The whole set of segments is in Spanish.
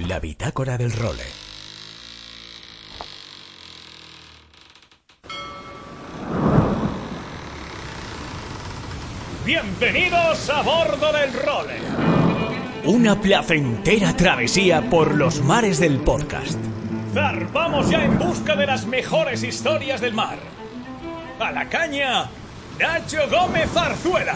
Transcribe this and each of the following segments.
La bitácora del role. Bienvenidos a bordo del role. Una placentera travesía por los mares del podcast. Zarpamos ya en busca de las mejores historias del mar. A la caña, Nacho Gómez Zarzuela.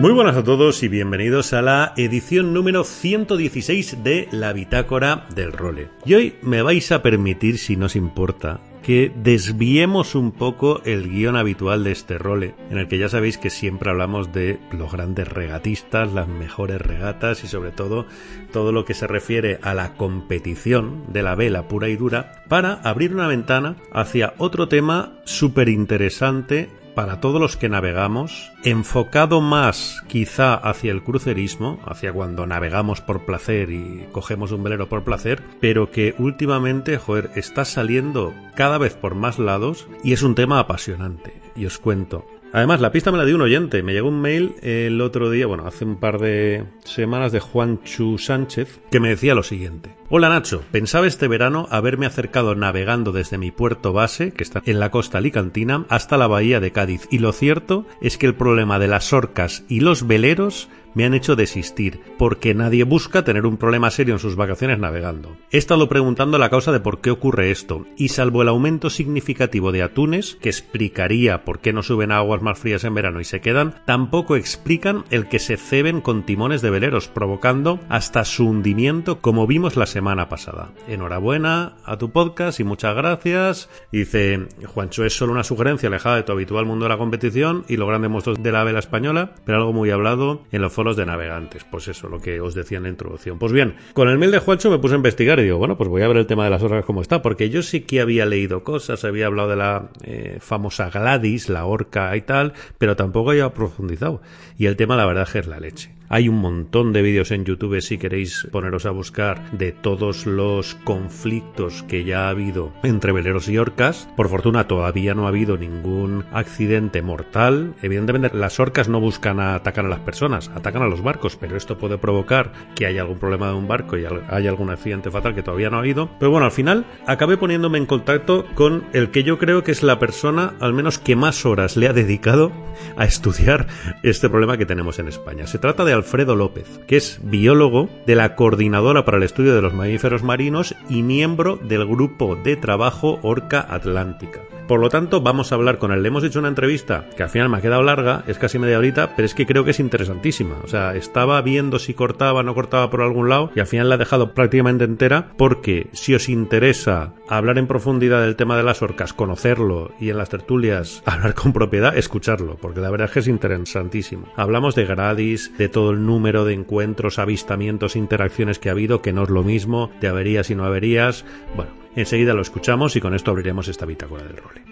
Muy buenas a todos y bienvenidos a la edición número 116 de La Bitácora del Role. Y hoy me vais a permitir, si no os importa, que desviemos un poco el guion habitual de este role, en el que ya sabéis que siempre hablamos de los grandes regatistas, las mejores regatas y sobre todo todo lo que se refiere a la competición de la vela pura y dura, para abrir una ventana hacia otro tema súper interesante para todos los que navegamos, enfocado más quizá hacia el crucerismo, hacia cuando navegamos por placer y cogemos un velero por placer, pero que últimamente, joder, está saliendo cada vez por más lados y es un tema apasionante. Y os cuento. Además, la pista me la dio un oyente. Me llegó un mail el otro día, bueno, hace un par de semanas de Juan Chu Sánchez, que me decía lo siguiente. Hola Nacho, pensaba este verano haberme acercado navegando desde mi puerto base, que está en la costa alicantina, hasta la bahía de Cádiz. Y lo cierto es que el problema de las orcas y los veleros me han hecho desistir, porque nadie busca tener un problema serio en sus vacaciones navegando. He estado preguntando la causa de por qué ocurre esto, y salvo el aumento significativo de atunes, que explicaría por qué no suben a aguas más frías en verano y se quedan, tampoco explican el que se ceben con timones de veleros, provocando hasta su hundimiento como vimos la semana pasada. Enhorabuena a tu podcast y muchas gracias. Dice, Juancho, es solo una sugerencia alejada de tu habitual mundo de la competición y los grandes monstruos de la vela española, pero algo muy hablado en los foros de navegantes. Pues eso, lo que os decía en la introducción. Pues bien, con el mail de Juancho me puse a investigar y digo, bueno, pues voy a ver el tema de las orcas como está, porque yo sí que había leído cosas, había hablado de la eh, famosa Gladys, la orca y tal, pero tampoco había profundizado. Y el tema, la verdad, es la leche. Hay un montón de vídeos en YouTube si queréis poneros a buscar de todos los conflictos que ya ha habido entre veleros y orcas. Por fortuna todavía no ha habido ningún accidente mortal. Evidentemente las orcas no buscan atacar a las personas, atacan a los barcos, pero esto puede provocar que haya algún problema de un barco y haya algún accidente fatal que todavía no ha habido. Pero bueno, al final acabé poniéndome en contacto con el que yo creo que es la persona al menos que más horas le ha dedicado a estudiar este problema que tenemos en España. Se trata de Alfredo López, que es biólogo de la Coordinadora para el Estudio de los Mamíferos Marinos y miembro del Grupo de Trabajo Orca Atlántica. Por lo tanto, vamos a hablar con él. Le hemos hecho una entrevista que al final me ha quedado larga, es casi media horita, pero es que creo que es interesantísima. O sea, estaba viendo si cortaba no cortaba por algún lado y al final la he dejado prácticamente entera porque si os interesa hablar en profundidad del tema de las orcas, conocerlo y en las tertulias hablar con propiedad, escucharlo, porque la verdad es que es interesantísimo. Hablamos de Gradis, de todo el número de encuentros, avistamientos, interacciones que ha habido, que no es lo mismo, de averías y no averías. Bueno, enseguida lo escuchamos y con esto abriremos esta bitácora del role.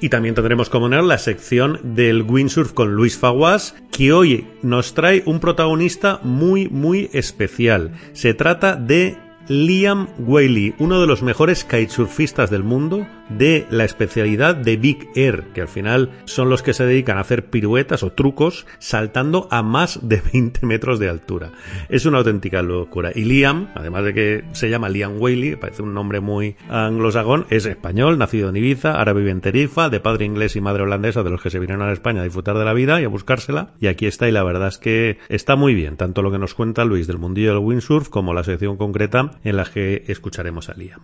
Y también tendremos como poner la sección del windsurf con Luis Faguas, que hoy nos trae un protagonista muy, muy especial. Se trata de Liam Whaley, uno de los mejores kitesurfistas del mundo, de la especialidad de Big Air, que al final son los que se dedican a hacer piruetas o trucos saltando a más de 20 metros de altura. Es una auténtica locura. Y Liam, además de que se llama Liam Whaley, parece un nombre muy anglosajón, es español, nacido en Ibiza, ahora vive en Tarifa, de padre inglés y madre holandesa, de los que se vinieron a España a disfrutar de la vida y a buscársela. Y aquí está, y la verdad es que está muy bien, tanto lo que nos cuenta Luis del mundillo del windsurf como la sección concreta en la que escucharemos a Liam.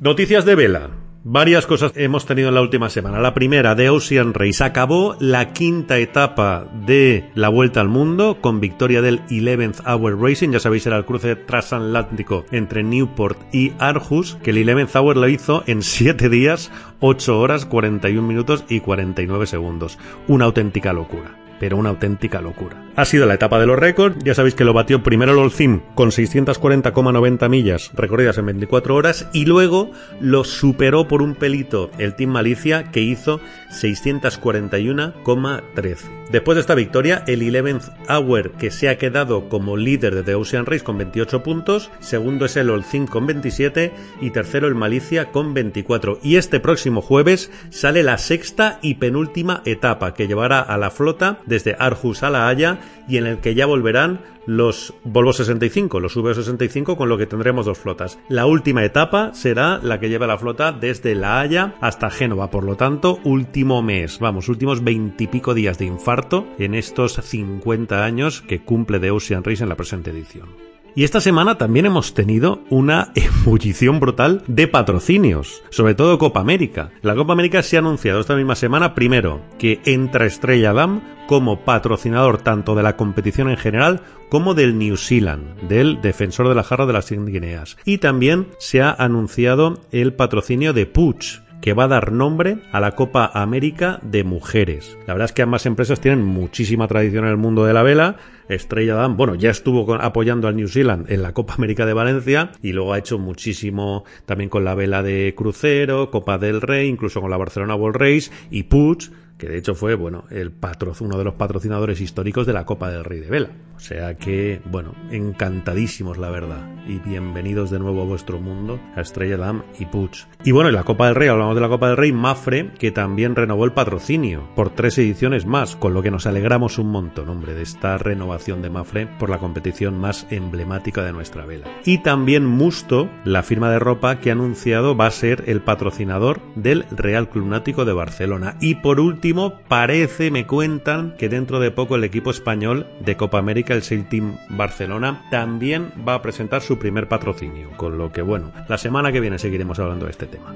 Noticias de vela. Varias cosas hemos tenido en la última semana. La primera, de Ocean Race. Acabó la quinta etapa de la Vuelta al Mundo con victoria del 11th Hour Racing. Ya sabéis, era el cruce transatlántico entre Newport y Arhus, que el 11th Hour lo hizo en 7 días, 8 horas, 41 minutos y 49 segundos. Una auténtica locura pero una auténtica locura. Ha sido la etapa de los récords, ya sabéis que lo batió primero el Olcim con 640,90 millas recorridas en 24 horas y luego lo superó por un pelito el Team Malicia que hizo 641,13. Después de esta victoria, el 11th Hour que se ha quedado como líder de The Ocean Race con 28 puntos, segundo es el Olcim con 27 y tercero el Malicia con 24. Y este próximo jueves sale la sexta y penúltima etapa que llevará a la flota desde Arjus a La Haya y en el que ya volverán los Volvo 65, los V65 con lo que tendremos dos flotas. La última etapa será la que lleva la flota desde La Haya hasta Génova, por lo tanto, último mes, vamos, últimos veintipico días de infarto en estos 50 años que cumple The Ocean Race en la presente edición. Y esta semana también hemos tenido una ebullición brutal de patrocinios, sobre todo Copa América. La Copa América se ha anunciado esta misma semana, primero, que entra Estrella Damm como patrocinador tanto de la competición en general como del New Zealand, del defensor de la jarra de las Guineas. Y también se ha anunciado el patrocinio de Puch, que va a dar nombre a la Copa América de Mujeres. La verdad es que ambas empresas tienen muchísima tradición en el mundo de la vela. Estrella Damm, bueno, ya estuvo apoyando al New Zealand en la Copa América de Valencia y luego ha hecho muchísimo también con la vela de crucero, Copa del Rey, incluso con la Barcelona World Race y Puig que de hecho fue, bueno, el patro, uno de los patrocinadores históricos de la Copa del Rey de Vela. O sea que, bueno, encantadísimos la verdad. Y bienvenidos de nuevo a vuestro mundo, a Estrella Damm y Puch. Y bueno, en la Copa del Rey, hablamos de la Copa del Rey, Mafre, que también renovó el patrocinio por tres ediciones más, con lo que nos alegramos un montón, hombre, de esta renovación de Mafre por la competición más emblemática de nuestra vela. Y también Musto, la firma de ropa que ha anunciado va a ser el patrocinador del Real Club Náutico de Barcelona. Y por último, parece, me cuentan, que dentro de poco el equipo español de Copa América, el Sail Team Barcelona, también va a presentar su primer patrocinio. Con lo que, bueno, la semana que viene seguiremos hablando de este tema.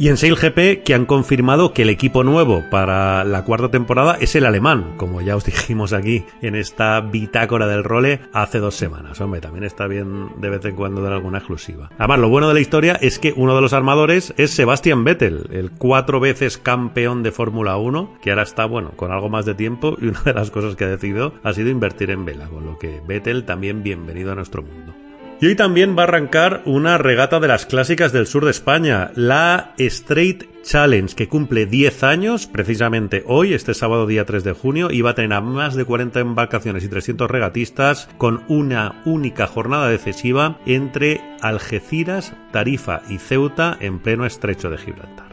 Y en SailGP que han confirmado que el equipo nuevo para la cuarta temporada es el alemán, como ya os dijimos aquí en esta bitácora del role hace dos semanas. Hombre, también está bien de vez en cuando dar alguna exclusiva. Además, lo bueno de la historia es que uno de los armadores es Sebastian Vettel, el cuatro veces campeón de Fórmula 1, que ahora está, bueno, con algo más de tiempo y una de las cosas que ha decidido ha sido invertir en vela, con lo que Vettel también bienvenido a nuestro mundo. Y hoy también va a arrancar una regata de las clásicas del sur de España, la Straight Challenge, que cumple 10 años, precisamente hoy, este sábado día 3 de junio, y va a tener a más de 40 embarcaciones y 300 regatistas con una única jornada decisiva entre Algeciras, Tarifa y Ceuta en pleno estrecho de Gibraltar.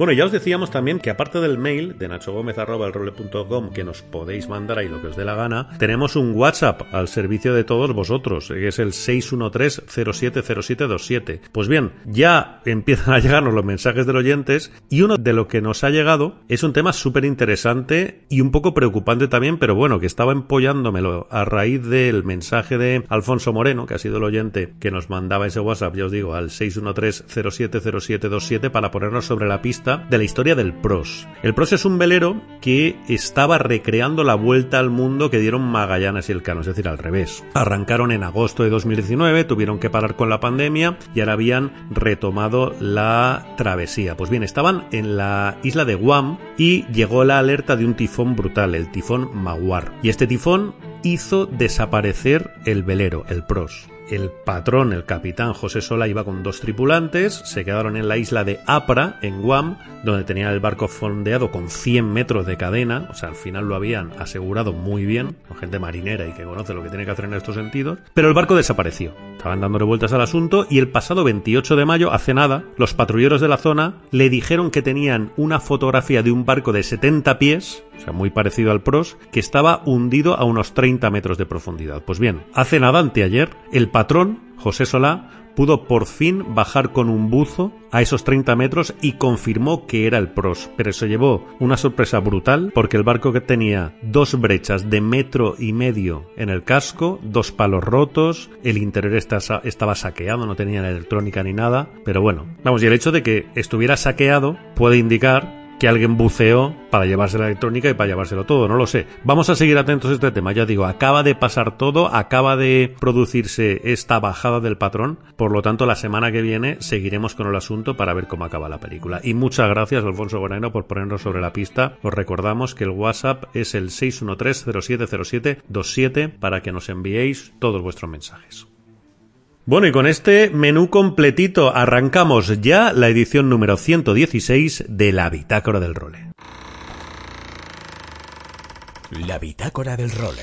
Bueno, ya os decíamos también que aparte del mail de nachogomez.com que nos podéis mandar ahí lo que os dé la gana, tenemos un WhatsApp al servicio de todos vosotros, que es el 613-070727. Pues bien, ya empiezan a llegarnos los mensajes de los oyentes y uno de lo que nos ha llegado es un tema súper interesante y un poco preocupante también, pero bueno, que estaba empollándome a raíz del mensaje de Alfonso Moreno, que ha sido el oyente que nos mandaba ese WhatsApp, ya os digo, al 613-070727 para ponernos sobre la pista de la historia del Pros. El Pros es un velero que estaba recreando la vuelta al mundo que dieron Magallanes y el Cano, es decir, al revés. Arrancaron en agosto de 2019, tuvieron que parar con la pandemia y ahora habían retomado la travesía. Pues bien, estaban en la isla de Guam y llegó la alerta de un tifón brutal, el tifón Maguar. Y este tifón hizo desaparecer el velero, el Pros el patrón, el capitán José Sola, iba con dos tripulantes, se quedaron en la isla de Apra, en Guam, donde tenían el barco fondeado con 100 metros de cadena, o sea, al final lo habían asegurado muy bien, con gente marinera y que conoce lo que tiene que hacer en estos sentidos, pero el barco desapareció. Estaban dándole vueltas al asunto y el pasado 28 de mayo, hace nada, los patrulleros de la zona le dijeron que tenían una fotografía de un barco de 70 pies, o sea, muy parecido al Pros, que estaba hundido a unos 30 metros de profundidad. Pues bien, hace nada, anteayer, el patrón, José Solá, pudo por fin bajar con un buzo a esos 30 metros y confirmó que era el Pros, pero se llevó una sorpresa brutal porque el barco que tenía dos brechas de metro y medio en el casco, dos palos rotos, el interior estaba saqueado, no tenía electrónica ni nada, pero bueno, vamos, y el hecho de que estuviera saqueado puede indicar que alguien buceó para llevarse la electrónica y para llevárselo todo, no lo sé. Vamos a seguir atentos a este tema, ya digo, acaba de pasar todo, acaba de producirse esta bajada del patrón, por lo tanto la semana que viene seguiremos con el asunto para ver cómo acaba la película. Y muchas gracias Alfonso Bonano por ponernos sobre la pista. Os recordamos que el WhatsApp es el 613-070727 para que nos enviéis todos vuestros mensajes. Bueno, y con este menú completito arrancamos ya la edición número 116 de la Bitácora del Role. La Bitácora del Role.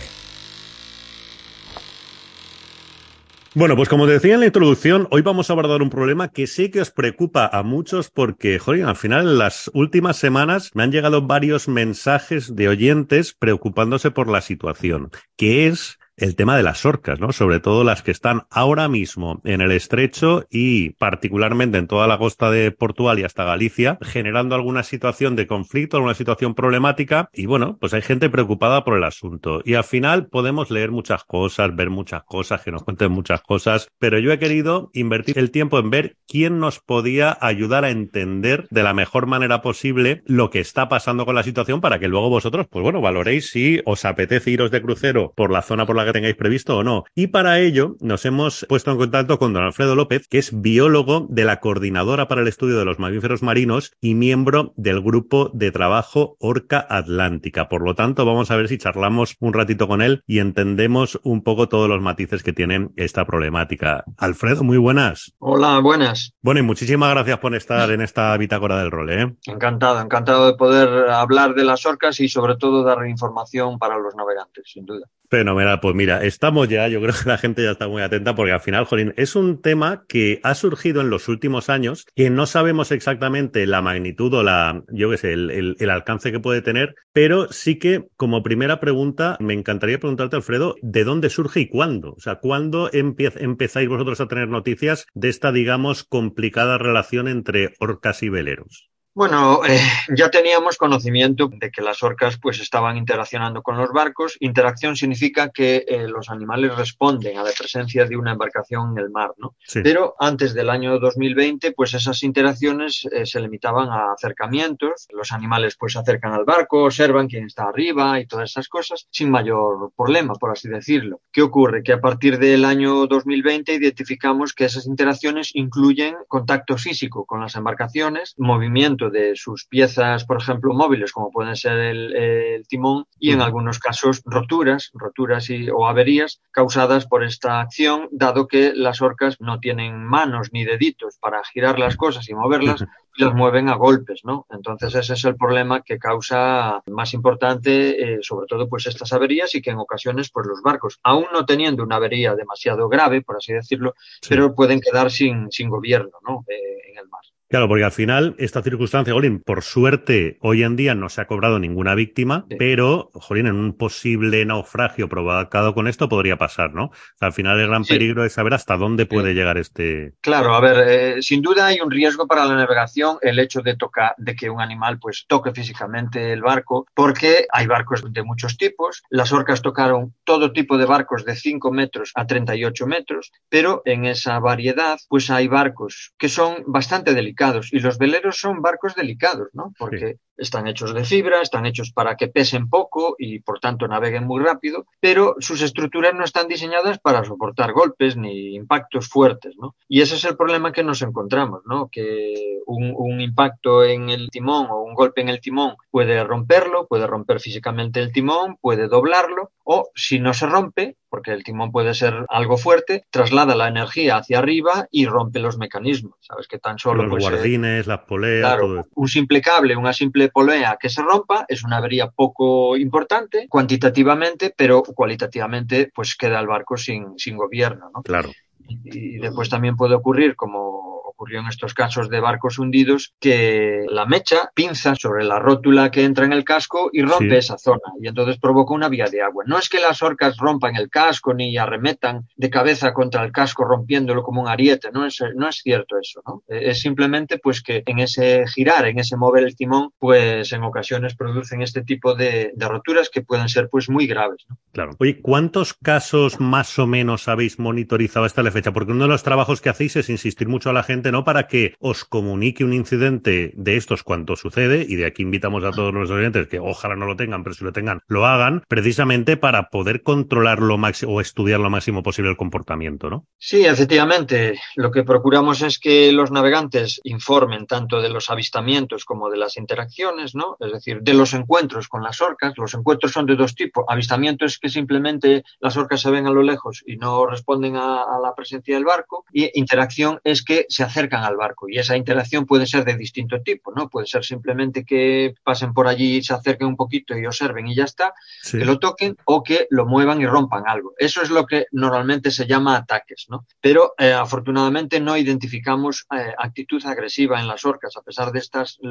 Bueno, pues como decía en la introducción, hoy vamos a abordar un problema que sé que os preocupa a muchos porque, joder, al final en las últimas semanas me han llegado varios mensajes de oyentes preocupándose por la situación, que es el tema de las orcas, ¿no? Sobre todo las que están ahora mismo en el estrecho y particularmente en toda la costa de Portugal y hasta Galicia, generando alguna situación de conflicto, alguna situación problemática. Y bueno, pues hay gente preocupada por el asunto. Y al final podemos leer muchas cosas, ver muchas cosas, que nos cuenten muchas cosas, pero yo he querido invertir el tiempo en ver quién nos podía ayudar a entender de la mejor manera posible lo que está pasando con la situación para que luego vosotros, pues bueno, valoréis si os apetece iros de crucero por la zona por la que tengáis previsto o no. Y para ello nos hemos puesto en contacto con don Alfredo López, que es biólogo de la Coordinadora para el Estudio de los Mamíferos Marinos y miembro del grupo de trabajo Orca Atlántica. Por lo tanto, vamos a ver si charlamos un ratito con él y entendemos un poco todos los matices que tienen esta problemática. Alfredo, muy buenas. Hola, buenas. Bueno, y muchísimas gracias por estar en esta bitácora del rol. ¿eh? Encantado, encantado de poder hablar de las orcas y sobre todo dar información para los navegantes, sin duda. Fenomenal, pues mira, estamos ya, yo creo que la gente ya está muy atenta porque al final, Jolín, es un tema que ha surgido en los últimos años, que no sabemos exactamente la magnitud o la, yo qué sé, el, el, alcance que puede tener, pero sí que como primera pregunta me encantaría preguntarte, Alfredo, ¿de dónde surge y cuándo? O sea, ¿cuándo empezáis vosotros a tener noticias de esta, digamos, complicada relación entre orcas y veleros? Bueno, eh, ya teníamos conocimiento de que las orcas pues estaban interaccionando con los barcos. Interacción significa que eh, los animales responden a la presencia de una embarcación en el mar, ¿no? Sí. Pero antes del año 2020, pues esas interacciones eh, se limitaban a acercamientos. Los animales pues se acercan al barco, observan quién está arriba y todas esas cosas sin mayor problema, por así decirlo. ¿Qué ocurre? Que a partir del año 2020 identificamos que esas interacciones incluyen contacto físico con las embarcaciones, movimiento de sus piezas, por ejemplo, móviles, como pueden ser el, el timón, y en algunos casos roturas, roturas y, o averías causadas por esta acción, dado que las orcas no tienen manos ni deditos para girar las cosas y moverlas, y las mueven a golpes, ¿no? Entonces ese es el problema que causa más importante, eh, sobre todo, pues estas averías y que en ocasiones, pues los barcos, aún no teniendo una avería demasiado grave, por así decirlo, sí. pero pueden quedar sin, sin gobierno, ¿no? Eh, en el mar. Claro, porque al final esta circunstancia, Jolín, por suerte hoy en día no se ha cobrado ninguna víctima, sí. pero, Jolín, en un posible naufragio provocado con esto podría pasar, ¿no? O sea, al final el gran sí. peligro es saber hasta dónde puede sí. llegar este. Claro, a ver, eh, sin duda hay un riesgo para la navegación el hecho de tocar, de que un animal pues toque físicamente el barco, porque hay barcos de muchos tipos. Las orcas tocaron todo tipo de barcos de 5 metros a 38 metros, pero en esa variedad pues hay barcos que son bastante delicados y los veleros son barcos delicados, ¿no? Porque. Están hechos de fibra, están hechos para que pesen poco y por tanto naveguen muy rápido, pero sus estructuras no están diseñadas para soportar golpes ni impactos fuertes, ¿no? Y ese es el problema que nos encontramos, ¿no? Que un, un impacto en el timón o un golpe en el timón puede romperlo, puede romper físicamente el timón, puede doblarlo, o si no se rompe, porque el timón puede ser algo fuerte, traslada la energía hacia arriba y rompe los mecanismos. Sabes que tan solo. Los pues, guardines, eh, las poleas. Claro, todo un simple cable, una simple polea que se rompa es una avería poco importante cuantitativamente, pero cualitativamente, pues queda el barco sin, sin gobierno. ¿no? Claro. Y, y después también puede ocurrir, como ocurrió en estos casos de barcos hundidos, que la mecha pinza sobre la rótula que entra en el casco y rompe sí. esa zona y entonces provoca una vía de agua. No es que las orcas rompan el casco ni arremetan de cabeza contra el casco rompiéndolo como un ariete, no es, no es cierto eso, ¿no? Es simplemente pues que en ese girar, en ese mover el timón, pues en ocasiones producen este tipo de, de roturas que pueden ser pues muy graves, ¿no? Claro. Oye, ¿cuántos casos más o menos habéis monitorizado hasta la fecha? Porque uno de los trabajos que hacéis es insistir mucho a la gente no para que os comunique un incidente de estos cuanto sucede, y de aquí invitamos a todos los oyentes que ojalá no lo tengan, pero si lo tengan, lo hagan, precisamente para poder controlar lo máximo o estudiar lo máximo posible el comportamiento, ¿no? Sí, efectivamente. Lo que procuramos es que los navegantes informen tanto de los avistamientos como de las interacciones, ¿no? Es decir, de los encuentros con las orcas. Los encuentros son de dos tipos. Avistamiento es que simplemente las orcas se ven a lo lejos y no responden a, a la presencia del barco. Y interacción es que se acercan al barco. Y esa interacción puede ser de distinto tipo, ¿no? Puede ser simplemente que pasen por allí se acerquen un poquito y observen y ya está, sí. que lo toquen o que lo muevan y rompan algo. Eso es lo que normalmente se llama ataques, ¿no? Pero eh, afortunadamente no identificamos eh, actitud agresiva en las orcas, a pesar de estas eh,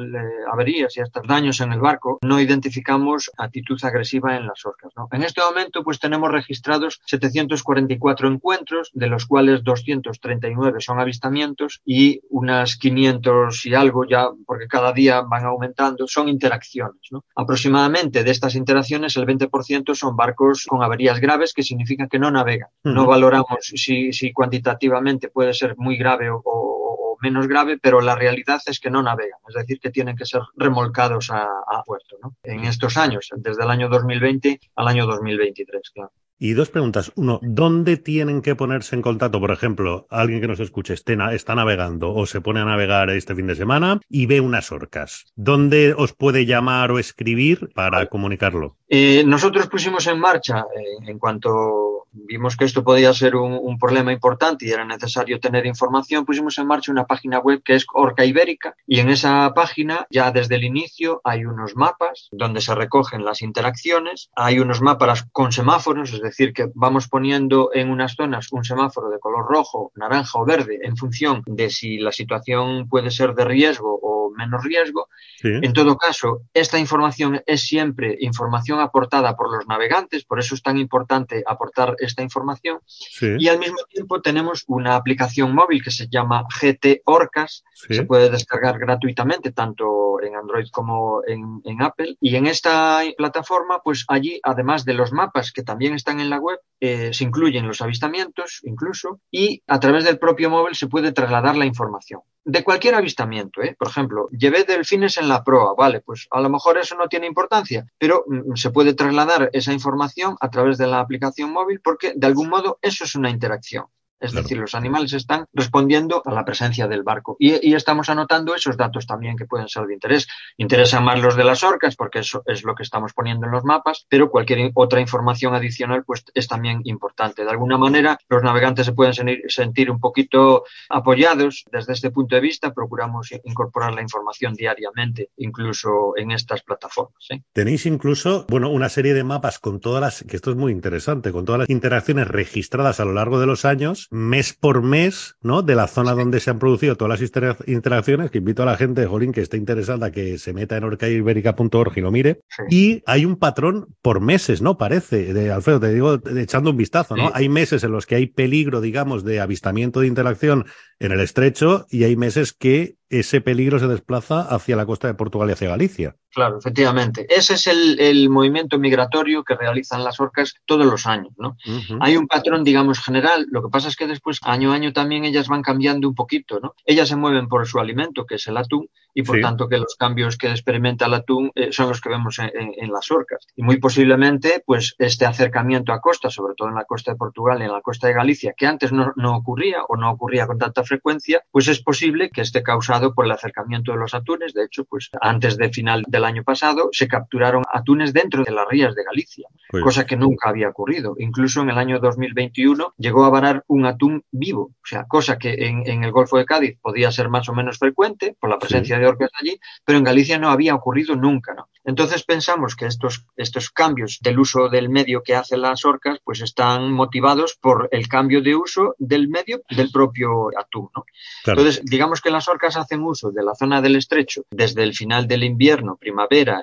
averías y estos daños en el barco, no identificamos actitud agresiva en las orcas, ¿no? En este momento pues tenemos registrados 744 encuentros, de los cuales 239 son avistamientos y unas 500 y algo ya, porque cada día van aumentando, son interacciones, ¿no? Aproximadamente de estas interacciones el 20% son barcos con averías graves, que significa que no navegan. Uh -huh. No valoramos si, si, cuantitativamente puede ser muy grave o, o, o, menos grave, pero la realidad es que no navegan, es decir, que tienen que ser remolcados a, a puerto ¿no? en estos años, desde el año 2020 al año 2023, claro. Y dos preguntas. Uno, ¿dónde tienen que ponerse en contacto? Por ejemplo, alguien que nos escuche esté, está navegando o se pone a navegar este fin de semana y ve unas orcas. ¿Dónde os puede llamar o escribir para comunicarlo? Eh, nosotros pusimos en marcha, eh, en cuanto vimos que esto podía ser un, problema importante y era necesario tener información, pusimos en marcha una página web que es Orca Ibérica y en esa página ya desde el inicio hay unos mapas donde se recogen las interacciones, hay unos mapas con semáforos, es decir, que vamos poniendo en unas zonas un semáforo de color rojo, naranja o verde en función de si la situación puede ser de riesgo o menos riesgo. Sí. En todo caso, esta información es siempre información aportada por los navegantes, por eso es tan importante aportar esta información. Sí. Y al mismo tiempo tenemos una aplicación móvil que se llama GT Orcas, sí. se puede descargar gratuitamente tanto en Android como en, en, Apple. Y en esta plataforma, pues allí, además de los mapas que también están en la web, eh, se incluyen los avistamientos incluso y a través del propio móvil se puede trasladar la información. De cualquier avistamiento, ¿eh? por ejemplo, llevé delfines en la proa, vale, pues a lo mejor eso no tiene importancia, pero mm, se puede trasladar esa información a través de la aplicación móvil porque de algún modo eso es una interacción. Es claro. decir, los animales están respondiendo a la presencia del barco. Y, y, estamos anotando esos datos también que pueden ser de interés. Interesan más los de las orcas, porque eso es lo que estamos poniendo en los mapas, pero cualquier otra información adicional pues, es también importante. De alguna manera, los navegantes se pueden sentir un poquito apoyados desde este punto de vista. Procuramos incorporar la información diariamente, incluso en estas plataformas. ¿eh? Tenéis incluso, bueno, una serie de mapas con todas las, que esto es muy interesante, con todas las interacciones registradas a lo largo de los años mes por mes, ¿no? De la zona donde se han producido todas las interacciones, que invito a la gente, Jolín, que esté interesada, que se meta en orcaiberica.org y lo mire. Sí. Y hay un patrón por meses, ¿no? Parece, de Alfredo, te digo, echando un vistazo, ¿no? Sí. Hay meses en los que hay peligro, digamos, de avistamiento de interacción en el estrecho y hay meses que ese peligro se desplaza hacia la costa de Portugal y hacia Galicia. Claro, efectivamente. Ese es el, el movimiento migratorio que realizan las orcas todos los años. ¿no? Uh -huh. Hay un patrón, digamos, general. Lo que pasa es que después, año a año, también ellas van cambiando un poquito. ¿no? Ellas se mueven por su alimento, que es el atún, y por sí. tanto que los cambios que experimenta el atún eh, son los que vemos en, en, en, las orcas. Y muy posiblemente, pues, este acercamiento a costa, sobre todo en la costa de Portugal y en la costa de Galicia, que antes no, no ocurría o no ocurría con tanta frecuencia, pues es posible que esté causado por el acercamiento de los atunes. De hecho, pues antes de final del año pasado se capturaron atunes dentro de las rías de Galicia, pues. cosa que nunca había ocurrido. Incluso en el año 2021 llegó a varar un atún vivo, o sea, cosa que en, en el Golfo de Cádiz podía ser más o menos frecuente por la presencia sí. de orcas allí, pero en Galicia no había ocurrido nunca, ¿no? Entonces pensamos que estos, estos cambios del uso del medio que hacen las orcas, pues están motivados por el cambio de uso del medio del propio atún, ¿no? Claro. Entonces, digamos que las orcas hacen uso de la zona del estrecho desde el final del invierno, primavera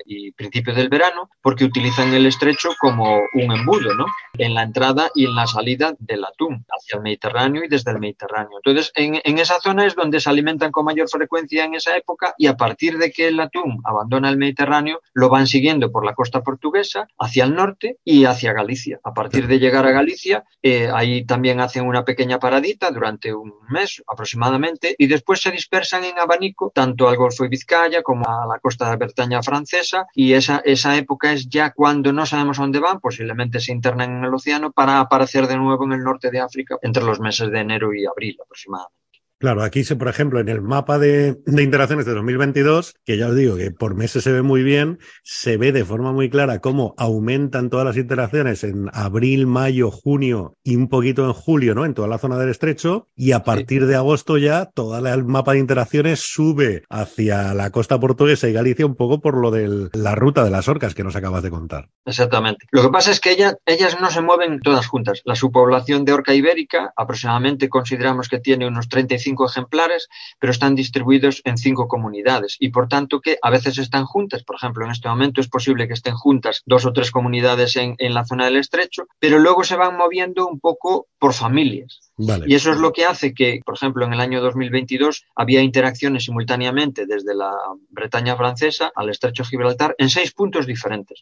y principio del verano, porque utilizan el estrecho como un embudo, ¿no? En la entrada y en la salida del atún hacia el Mediterráneo y desde el Mediterráneo. Entonces, en, en esa zona es donde se alimentan con mayor frecuencia en esa época y a partir de que el atún abandona el Mediterráneo, lo van siguiendo por la costa portuguesa hacia el norte y hacia Galicia. A partir de llegar a Galicia, eh, ahí también hacen una pequeña paradita durante un mes aproximadamente y después se dispersan en abanico tanto al Golfo de Vizcaya como a la costa de Bretaña francesa y esa, esa época es ya cuando no sabemos a dónde van, posiblemente se internan en el océano para aparecer de nuevo en el norte de África entre los meses de enero y abril aproximadamente. Claro, aquí, por ejemplo, en el mapa de, interacciones de 2022, que ya os digo que por meses se ve muy bien, se ve de forma muy clara cómo aumentan todas las interacciones en abril, mayo, junio y un poquito en julio, ¿no? En toda la zona del estrecho. Y a partir de agosto ya todo el mapa de interacciones sube hacia la costa portuguesa y Galicia un poco por lo de la ruta de las orcas que nos acabas de contar. Exactamente. Lo que pasa es que ellas, ellas no se mueven todas juntas. La subpoblación de orca ibérica aproximadamente consideramos que tiene unos 35 ejemplares, pero están distribuidos en cinco comunidades y por tanto que a veces están juntas. Por ejemplo, en este momento es posible que estén juntas dos o tres comunidades en la zona del estrecho, pero luego se van moviendo un poco por familias. Y eso es lo que hace que, por ejemplo, en el año 2022 había interacciones simultáneamente desde la Bretaña francesa al estrecho Gibraltar en seis puntos diferentes.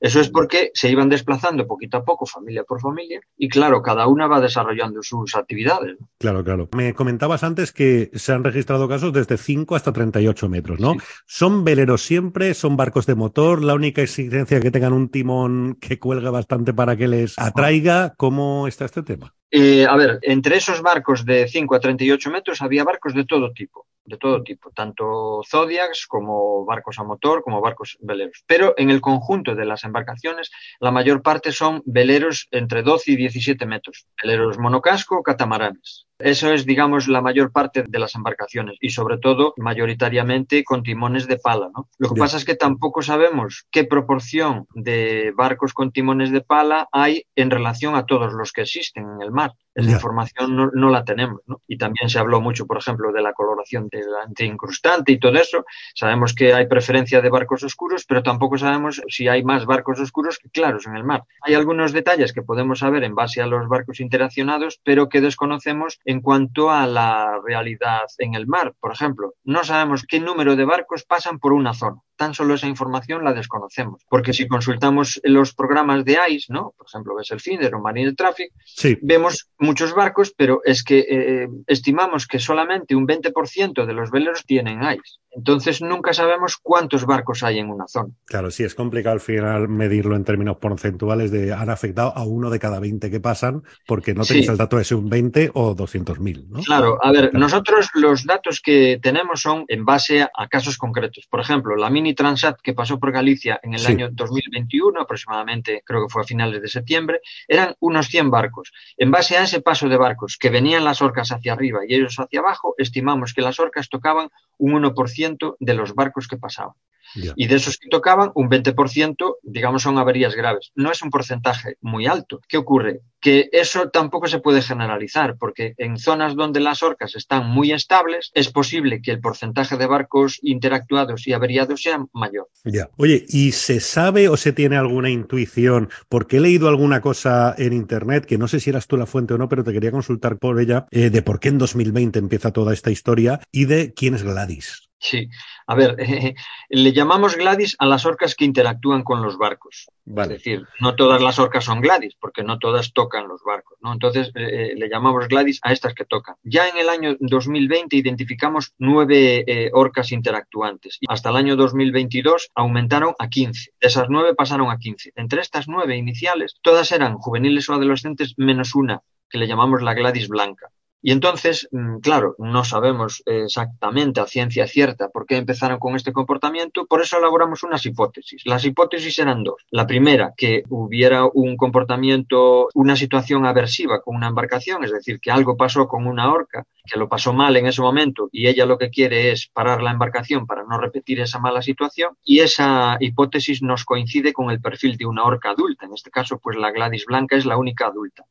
Eso es porque se iban desplazando poquito a poco, familia por familia, y claro, cada una va desarrollando sus actividades. Claro, claro. Me comentabas antes que se han registrado casos desde 5 hasta 38 metros, ¿no? ¿Son veleros siempre? ¿Son barcos de motor? ¿La única exigencia que tengan un timón que cuelgue bastante para que les atraiga? ¿Cómo está este tema? Eh, a ver, entre esos barcos de 5 a 38 metros había barcos de todo tipo, de todo tipo, tanto Zodiacs como barcos a motor, como barcos veleros. Pero en el conjunto de las embarcaciones, la mayor parte son veleros entre 12 y 17 metros, veleros monocasco o catamaranes. Eso es, digamos, la mayor parte de las embarcaciones y sobre todo mayoritariamente con timones de pala. ¿no? Lo que pasa es que tampoco sabemos qué proporción de barcos con timones de pala hay en relación a todos los que existen en el mar. Esa información no, la tenemos. ¿no? Y también se habló mucho, por ejemplo, de la coloración del antiincrustante y todo eso. Sabemos que hay preferencia de barcos oscuros, pero tampoco sabemos si hay más barcos oscuros que claros en el mar. Hay algunos detalles que podemos saber en base a los barcos interaccionados, pero que desconocemos en cuanto a la realidad en el mar. Por ejemplo, no sabemos qué número de barcos pasan por una zona tan solo esa información la desconocemos. Porque si consultamos los programas de ICE, ¿no? Por ejemplo, ves el FINDER o Marine Traffic, vemos muchos barcos, pero es que eh, estimamos que solamente un 20% de los veleros tienen ICE. Entonces nunca sabemos cuántos barcos hay en una zona. Claro, sí, es complicado al final medirlo en términos porcentuales de han afectado a uno de cada 20 que pasan porque no tenéis el dato de ser un 20 o 200.000, ¿no? Claro, a ver, nosotros los datos que tenemos son en base a, casos concretos. Por ejemplo, la Mini Transat que pasó por Galicia en el año 2021, aproximadamente creo que fue a finales de septiembre, eran unos 100 barcos. En base a ese paso de barcos que venían las orcas hacia arriba y ellos hacia abajo, estimamos que las orcas tocaban un 1% de los barcos que pasaban. Y de esos que tocaban, un 20%, digamos, son averías graves. No es un porcentaje muy alto. ¿Qué ocurre? Que eso tampoco se puede generalizar, porque en zonas donde las orcas están muy estables, es posible que el porcentaje de barcos interactuados y averiados sea mayor. Ya. Oye, ¿y se sabe o se tiene alguna intuición? Porque he leído alguna cosa en Internet, que no sé si eras tú la fuente o no, pero te quería consultar por ella, eh, de por qué en 2020 empieza toda esta historia y de quién es Gladys. Sí, a ver, le llamamos Gladys a las orcas que interactúan con los barcos. Es decir, no todas las orcas son Gladys, porque no todas tocan los barcos, ¿no? Entonces, eh, eh, le llamamos Gladys a estas que tocan. Ya en el año 2020 identificamos nueve eh, orcas interactuantes y hasta el año 2022 aumentaron a 15. De esas nueve pasaron a 15. Entre estas nueve iniciales, todas eran juveniles o adolescentes menos una, que le llamamos la Gladys blanca. Y entonces, mm, claro, no sabemos exactamente a ciencia cierta por qué empezaron con este comportamiento, por eso elaboramos unas hipótesis. Las hipótesis eran dos. La primera, que hubiera un comportamiento, una situación aversiva con una embarcación, es decir, que algo pasó con una orca, que lo pasó mal en ese momento y ella lo que quiere es parar la embarcación para no repetir esa mala situación. Y esa hipótesis nos coincide con el perfil de una orca adulta. En este caso, pues la Gladys blanca es la única adulta.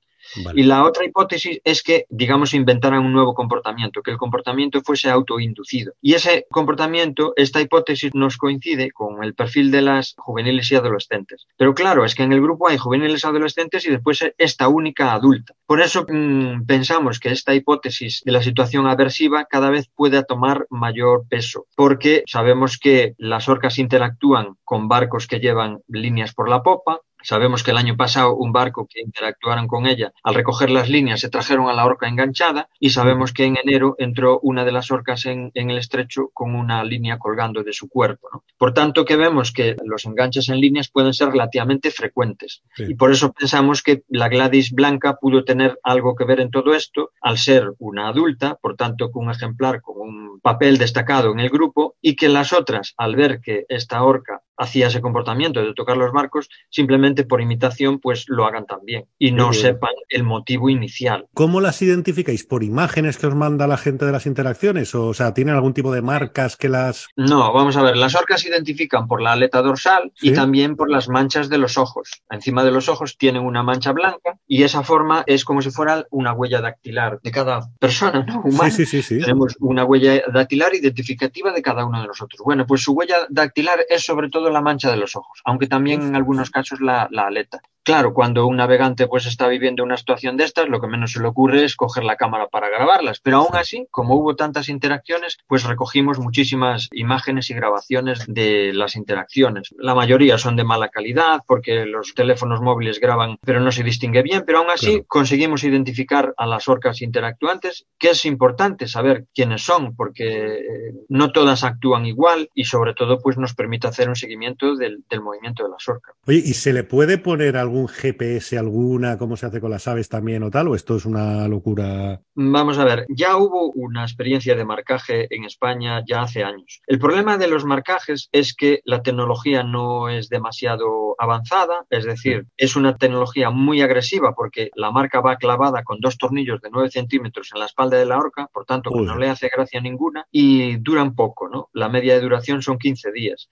Y la otra hipótesis es que, digamos, inventaran un nuevo comportamiento, que el comportamiento fuese autoinducido. Y ese comportamiento, esta hipótesis nos coincide con el perfil de las juveniles y adolescentes. Pero claro, es que en el grupo hay juveniles adolescentes y después esta única adulta. Por eso mm, pensamos que esta hipótesis de la situación aversiva cada vez puede tomar mayor peso, porque sabemos que las orcas interactúan con barcos que llevan líneas por la popa, Sabemos que el año pasado un barco que interactuaron con ella, al recoger las líneas, se trajeron a la orca enganchada y sabemos que en enero entró una de las orcas en, el estrecho con una línea colgando de su cuerpo. Por tanto, que vemos que los enganches en líneas pueden ser relativamente frecuentes y por eso pensamos que la Gladys blanca pudo tener algo que ver en todo esto al ser una adulta, por tanto, con un ejemplar con un papel destacado en el grupo y que las otras, al ver que esta orca hacía ese comportamiento de tocar los barcos, simplemente por imitación, pues lo hagan también y no sepan el motivo inicial. ¿Cómo las identificáis? ¿Por imágenes que os manda la gente de las interacciones? O, sea, ¿tienen algún tipo de marcas que las...? No, vamos a ver, las orcas se identifican por la aleta dorsal y también por las manchas de los ojos. Encima de los ojos tienen una mancha blanca y esa forma es como si fuera una huella dactilar de cada persona, ¿no? Humana. Sí, sí, sí, Tenemos una huella dactilar identificativa de cada uno de nosotros. Bueno, pues su huella dactilar es sobre todo la mancha de los ojos, aunque también en algunos casos la, la aleta. Claro, cuando un navegante pues está viviendo una situación de estas, lo que menos se le ocurre es coger la cámara para grabarlas. Pero aún así, como hubo tantas interacciones, pues recogimos muchísimas imágenes y grabaciones de las interacciones. La mayoría son de mala calidad porque los teléfonos móviles graban, pero no se distingue bien. Pero aún así conseguimos identificar a las orcas interactuantes, que es importante saber quiénes son, porque eh, no todas actúan igual y sobre todo pues nos permite hacer un seguimiento del, del movimiento de las orcas. Oye, ¿y se le puede poner algún algún GPS alguna, cómo se hace con las aves también o tal, o esto es una locura? Vamos a ver, ya hubo una experiencia de marcaje en España ya hace años. El problema de los marcajes es que la tecnología no es demasiado avanzada, es decir, es una tecnología muy agresiva porque la marca va clavada con dos tornillos de 9 centímetros en la espalda de la horca, por tanto, no le hace gracia ninguna y duran poco, ¿no? La media de duración son 15 días.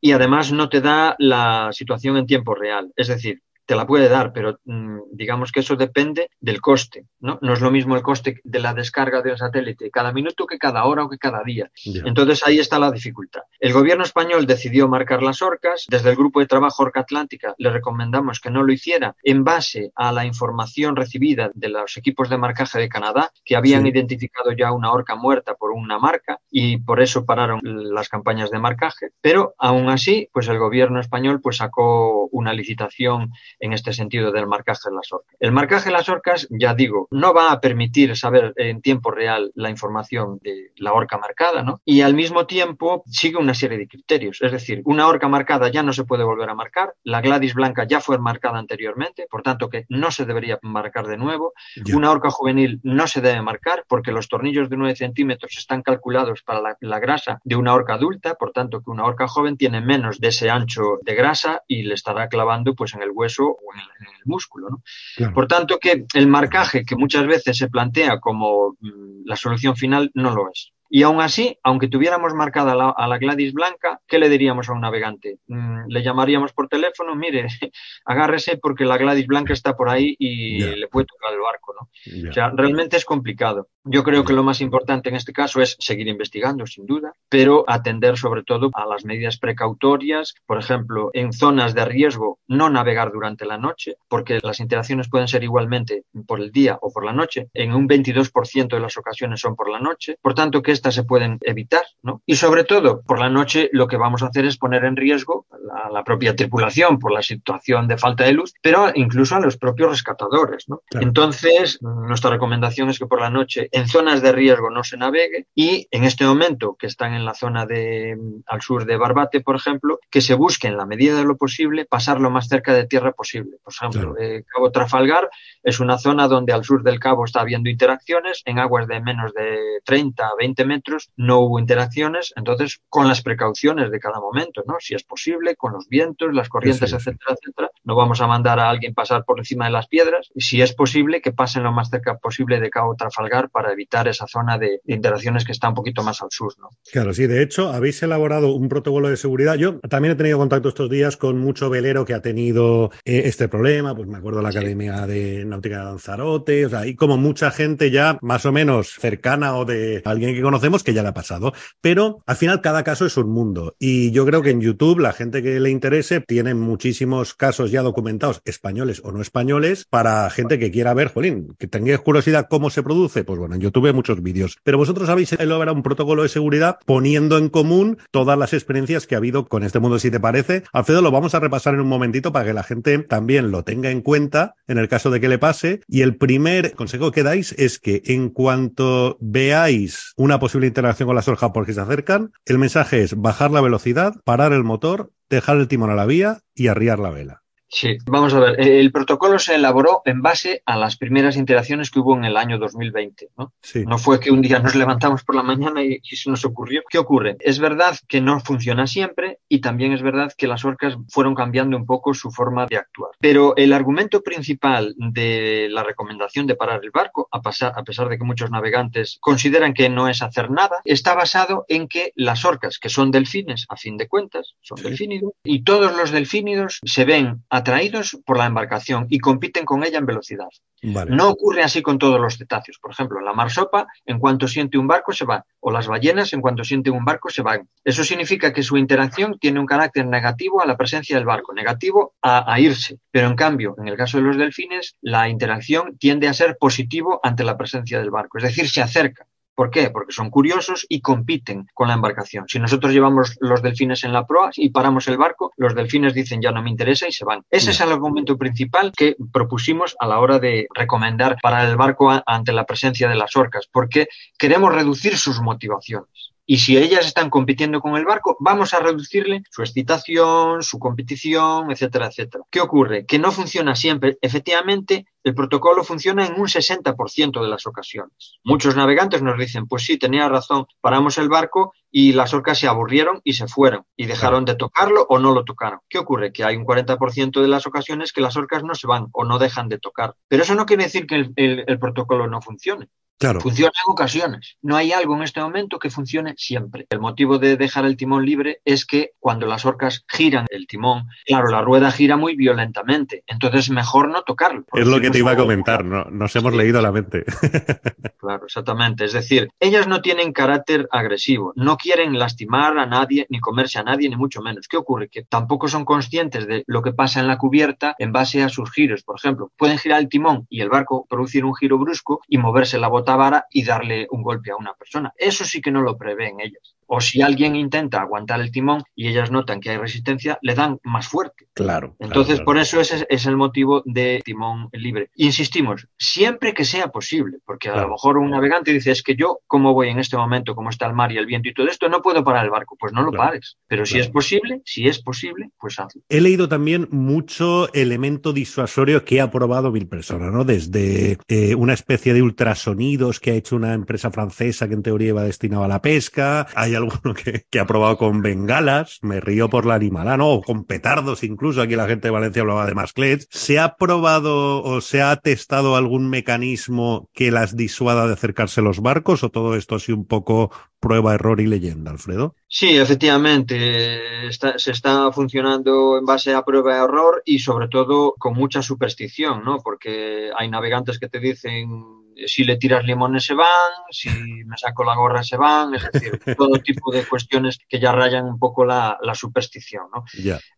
Y además no te da la situación en tiempo real. Es decir, te la puede dar, pero mm, digamos que eso depende del coste, ¿no? No es lo mismo el coste de la descarga de un satélite cada minuto que cada hora o que cada día. Entonces ahí está la dificultad. El gobierno español decidió marcar las orcas. Desde el grupo de trabajo Orca Atlántica le recomendamos que no lo hiciera en base a la información recibida de los equipos de marcaje de Canadá, que habían identificado ya una orca muerta por una marca y por eso pararon las campañas de marcaje. Pero aún así, pues el gobierno español pues sacó una licitación en este sentido del marcaje de las orcas. El marcaje de las orcas, ya digo, no va a permitir saber en tiempo real la información de la orca marcada, ¿no? Y al mismo tiempo sigue una serie de criterios. Es decir, una orca marcada ya no se puede volver a marcar, la Gladys blanca ya fue marcada anteriormente, por tanto que no se debería marcar de nuevo. Una orca juvenil no se debe marcar porque los tornillos de 9 centímetros están calculados para la, la grasa de una orca adulta, por tanto que una orca joven tiene menos de ese ancho de grasa y le estará clavando pues en el hueso o en el, músculo. ¿no? Por tanto, que el marcaje que muchas veces se plantea como mm, la solución final no lo es. Y aún así, aunque tuviéramos marcada a la Gladys blanca, ¿qué le diríamos a un navegante? Mm, le llamaríamos por teléfono, mire, agárrese porque la Gladys blanca está por ahí y le puede tocar el barco, ¿no? O sea, realmente es complicado. Yo creo que lo más importante en este caso es seguir investigando, sin duda, pero atender sobre todo a las medidas precautorias. Por ejemplo, en zonas de riesgo, no navegar durante la noche, porque las interacciones pueden ser igualmente por el día o por la noche. En un 22% de las ocasiones son por la noche. Por tanto, que se pueden evitar, ¿no? Y sobre todo, por la noche lo que vamos a hacer es poner en riesgo a la propia tripulación por la situación de falta de luz, pero incluso a los propios rescatadores, ¿no? Entonces, nuestra recomendación es que por la noche en zonas de riesgo no se navegue y en este momento que están en la zona de al sur de Barbate, por ejemplo, que se busque en la medida de lo posible pasar lo más cerca de tierra posible. Por ejemplo, eh, Cabo Trafalgar es una zona donde al sur del cabo está habiendo interacciones en aguas de menos de 30 a 20 metros no hubo interacciones, entonces con las precauciones de cada momento, ¿no? Si es posible, con los vientos, las corrientes, etcétera, etcétera, no vamos a mandar a alguien pasar por encima de las piedras. Y si es posible, que pasen lo más cerca posible de Cabo Trafalgar para evitar esa zona de, interacciones que está un poquito más al sur. ¿no? Claro, sí, de hecho, habéis elaborado un protocolo de seguridad. Yo también he tenido contacto estos días con mucho velero que ha tenido eh, este problema, pues me acuerdo de la Academia de Náutica de Lanzarote, o sea, y como mucha gente ya más o menos cercana o de alguien que conocemos que ya le ha pasado. Pero al final cada caso es un mundo. Y yo creo que en YouTube la gente que le interese tiene muchísimos casos ya documentados, españoles o no españoles, para gente que quiera ver, jolín, que tengáis curiosidad cómo se produce. Pues bueno, en YouTube hay muchos vídeos. Pero vosotros habéis elaborado un protocolo de seguridad poniendo en común todas las experiencias que ha habido con este mundo, si te parece. Alfredo, lo vamos a repasar en un momentito para que la gente también lo tenga en cuenta en el caso de que le pase. Y el primer consejo que dais es que en cuanto veáis una posible interacción con las orjas porque se acercan, el mensaje es bajar la velocidad, parar el motor, dejar el timón a la vía y arriar la vela. Sí, vamos a ver. El protocolo se elaboró en base a las primeras interacciones que hubo en el año 2020. ¿no? no fue que un día nos levantamos por la mañana y, se nos ocurrió. ¿Qué ocurre? Es verdad que no funciona siempre y también es verdad que las orcas fueron cambiando un poco su forma de actuar. Pero el argumento principal de la recomendación de parar el barco, a, pasar, a pesar de que muchos navegantes consideran que no es hacer nada, está basado en que las orcas, que son delfines, a fin de cuentas, son delfínidos, y todos los delfínidos se ven a atraídos por la embarcación y compiten con ella en velocidad. No ocurre así con todos los cetáceos. Por ejemplo, la marsopa, en cuanto siente un barco, se va. O las ballenas, en cuanto sienten un barco, se van. Eso significa que su interacción tiene un carácter negativo a la presencia del barco, negativo a, a irse. Pero en cambio, en el caso de los delfines, la interacción tiende a ser positivo ante la presencia del barco. Es decir, se acerca. ¿Por qué? Porque son curiosos y compiten con la embarcación. Si nosotros llevamos los delfines en la proa y paramos el barco, los delfines dicen ya no me interesa y se van. Ese es el argumento principal que propusimos a la hora de recomendar parar el barco ante la presencia de las orcas, porque queremos reducir sus motivaciones. Y si ellas están compitiendo con el barco, vamos a reducirle su excitación, su competición, etcétera, etcétera. ¿Qué ocurre? Que no funciona siempre. Efectivamente, el protocolo funciona en un 60% de las ocasiones. Muchos navegantes nos dicen, pues sí, tenía razón, paramos el barco y las orcas se aburrieron y se fueron y dejaron de tocarlo o no lo tocaron. ¿Qué ocurre? Que hay un 40% de las ocasiones que las orcas no se van o no dejan de tocar. Pero eso no quiere decir que el protocolo no funcione. Funciona en ocasiones. No hay algo en este momento que funcione siempre. El motivo de dejar el timón libre es que cuando las orcas giran el timón, claro, la rueda gira muy violentamente. Entonces, mejor no tocarlo. Es lo que te iba a comentar, ¿no? Nos hemos leído la mente. claro, exactamente. Es decir, ellas no tienen carácter agresivo. No quieren lastimar a nadie, ni comerse a nadie, ni mucho menos. ¿Qué ocurre? Que tampoco son conscientes de lo que pasa en la cubierta en base a sus giros. Por ejemplo, pueden girar el timón y el barco producir un giro brusco y moverse la bota vara y darle un golpe a una persona. Eso sí que no lo prevén ellas. O si alguien intenta aguantar el timón y ellas notan que hay resistencia, le dan más fuerte. Claro. Entonces, por eso ese es el motivo de timón libre. Insistimos, siempre que sea posible, porque a lo mejor un navegante dice, es que yo, ¿cómo voy en este momento, cómo está el mar y el viento y todo esto, no puedo parar el barco? Pues no lo pares. Pero si es posible, si es posible, pues hazlo. He leído también mucho elemento disuasorio que ha probado mil personas, ¿no? Desde eh, una especie de ultrasonidos que ha hecho una empresa francesa que en teoría iba destinado a la pesca. Hay alguno que, ha probado con bengalas, me río por la animalada, ¿no? O con petardos incluso, aquí la gente de Valencia hablaba de masclets. ¿Se ha probado o se ha testado algún mecanismo que las disuada de acercarse a los barcos o todo esto sido un poco prueba, error y leyenda, Alfredo? Sí, efectivamente, se está funcionando en base a prueba y error y sobre todo con mucha superstición, ¿no? Porque hay navegantes que te dicen si le tiras limones se van, si me saco la gorra se van, es decir, todo tipo de cuestiones que ya rayan un poco la, superstición. ¿no?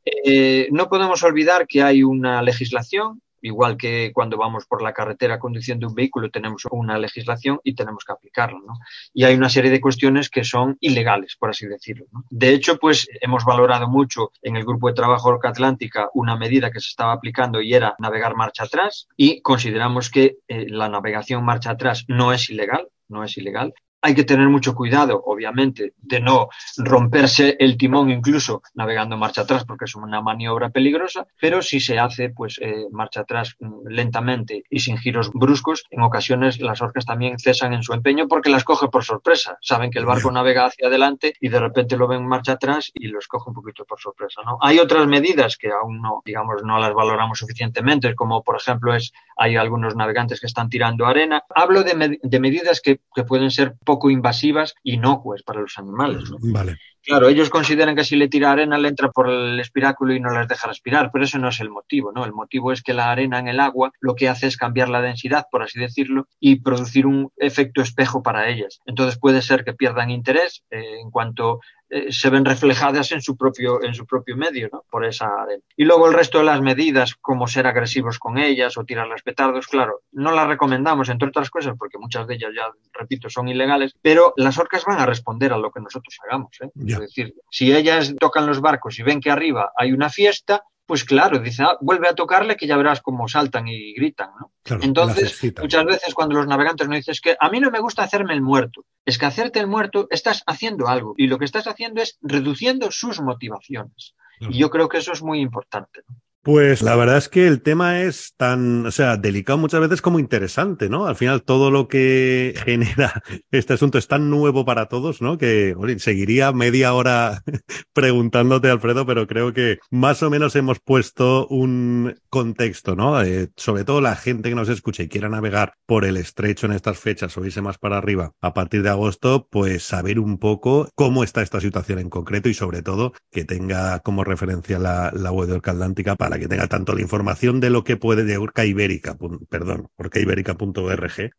Eh, no podemos olvidar que hay una legislación igual que cuando vamos por la carretera conduciendo un vehículo tenemos una legislación y tenemos que aplicarla, ¿no? Y hay una serie de cuestiones que son ilegales, por así decirlo. De hecho, pues hemos valorado mucho en el grupo de trabajo Orca Atlántica una medida que se estaba aplicando y era navegar marcha atrás y consideramos que eh, la navegación marcha atrás no es ilegal, no es ilegal, Hay que tener mucho cuidado, obviamente, de no romperse el timón incluso navegando marcha atrás, porque es una maniobra peligrosa, pero si se hace pues eh, marcha atrás mm, lentamente y sin giros bruscos, en ocasiones las orcas también cesan en su empeño porque las coge por sorpresa. Saben que el barco navega hacia adelante y de repente lo ven marcha atrás y los coge un poquito por sorpresa. ¿no? Hay otras medidas que aún no, digamos, no las valoramos suficientemente, como por ejemplo es hay algunos navegantes que están tirando arena. Hablo de, de medidas que, que, pueden ser poco invasivas, inocuas para los animales. ¿no? Vale. Claro, ellos consideran que si le tira arena le entra por el espiráculo y no les deja respirar, pero eso no es el motivo, ¿no? El motivo es que la arena en el agua lo que hace es cambiar la densidad, por así decirlo, y producir un efecto espejo para ellas. Entonces puede ser que pierdan interés eh, en cuanto eh, se ven reflejadas en su propio, en su propio medio, ¿no? Por esa arena. Y luego el resto de las medidas, como ser agresivos con ellas o tirarlas petardos, claro, no las recomendamos, entre otras cosas, porque muchas de ellas ya, repito, son ilegales, pero las orcas van a responder a lo que nosotros hagamos, ¿eh? Es decir, si ellas tocan los barcos y ven que arriba hay una fiesta, pues claro, dice, ah, vuelve a tocarle que ya verás cómo saltan y gritan, ¿no? Entonces, muchas veces cuando los navegantes nos dicen que a mí no me gusta hacerme el muerto, es que hacerte el muerto estás haciendo algo y lo que estás haciendo es reduciendo sus motivaciones. Y yo creo que eso es muy importante. ¿no? Pues la verdad es que el tema es tan, o sea, delicado muchas veces como interesante, ¿no? Al final todo lo que genera este asunto es tan nuevo para todos, ¿no? Que seguiría media hora preguntándote, Alfredo, pero creo que más o menos hemos puesto un contexto, ¿no? Eh, sobre todo la gente que nos escucha y quiera navegar por el estrecho en estas fechas o irse más para arriba a partir de agosto, pues saber un poco cómo está esta situación en concreto y sobre todo que tenga como referencia la, la web de Orca Atlántica para que tenga tanto la información de lo que puede de Orca Ibérica, perdón,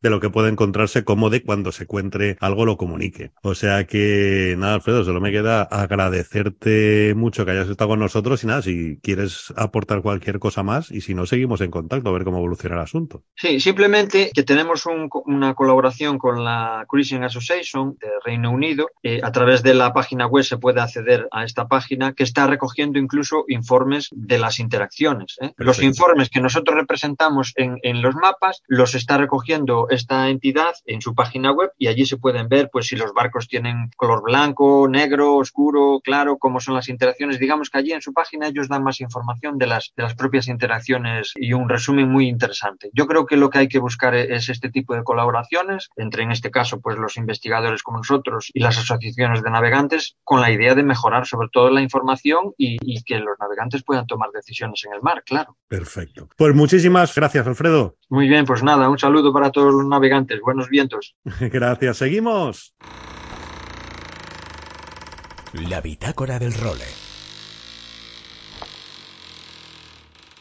de lo que puede encontrarse como de cuando se encuentre algo lo comunique. O sea que nada, Alfredo, solo me queda agradecerte mucho que hayas estado con nosotros y nada, si quieres aportar cualquier cosa más y si no, seguimos en contacto a ver cómo evoluciona el asunto. Sí, simplemente que tenemos una colaboración con la Cruising Association de Reino Unido. Eh, a través de la página web se puede acceder a esta página que está recogiendo incluso informes de las interacciones acciones. ¿eh? Los informes que nosotros representamos en, en, los mapas los está recogiendo esta entidad en su página web y allí se pueden ver pues si los barcos tienen color blanco, negro, oscuro, claro, cómo son las interacciones. Digamos que allí en su página ellos dan más información de las, de las propias interacciones y un resumen muy interesante. Yo creo que lo que hay que buscar es este tipo de colaboraciones entre, en este caso, pues los investigadores como nosotros y las asociaciones de navegantes con la idea de mejorar sobre todo la información y, y que los navegantes puedan tomar decisiones en el mar, claro. Perfecto. Pues muchísimas gracias, Alfredo. Muy bien, pues nada, un saludo para todos los navegantes. Buenos vientos. gracias. Seguimos. La bitácora del role.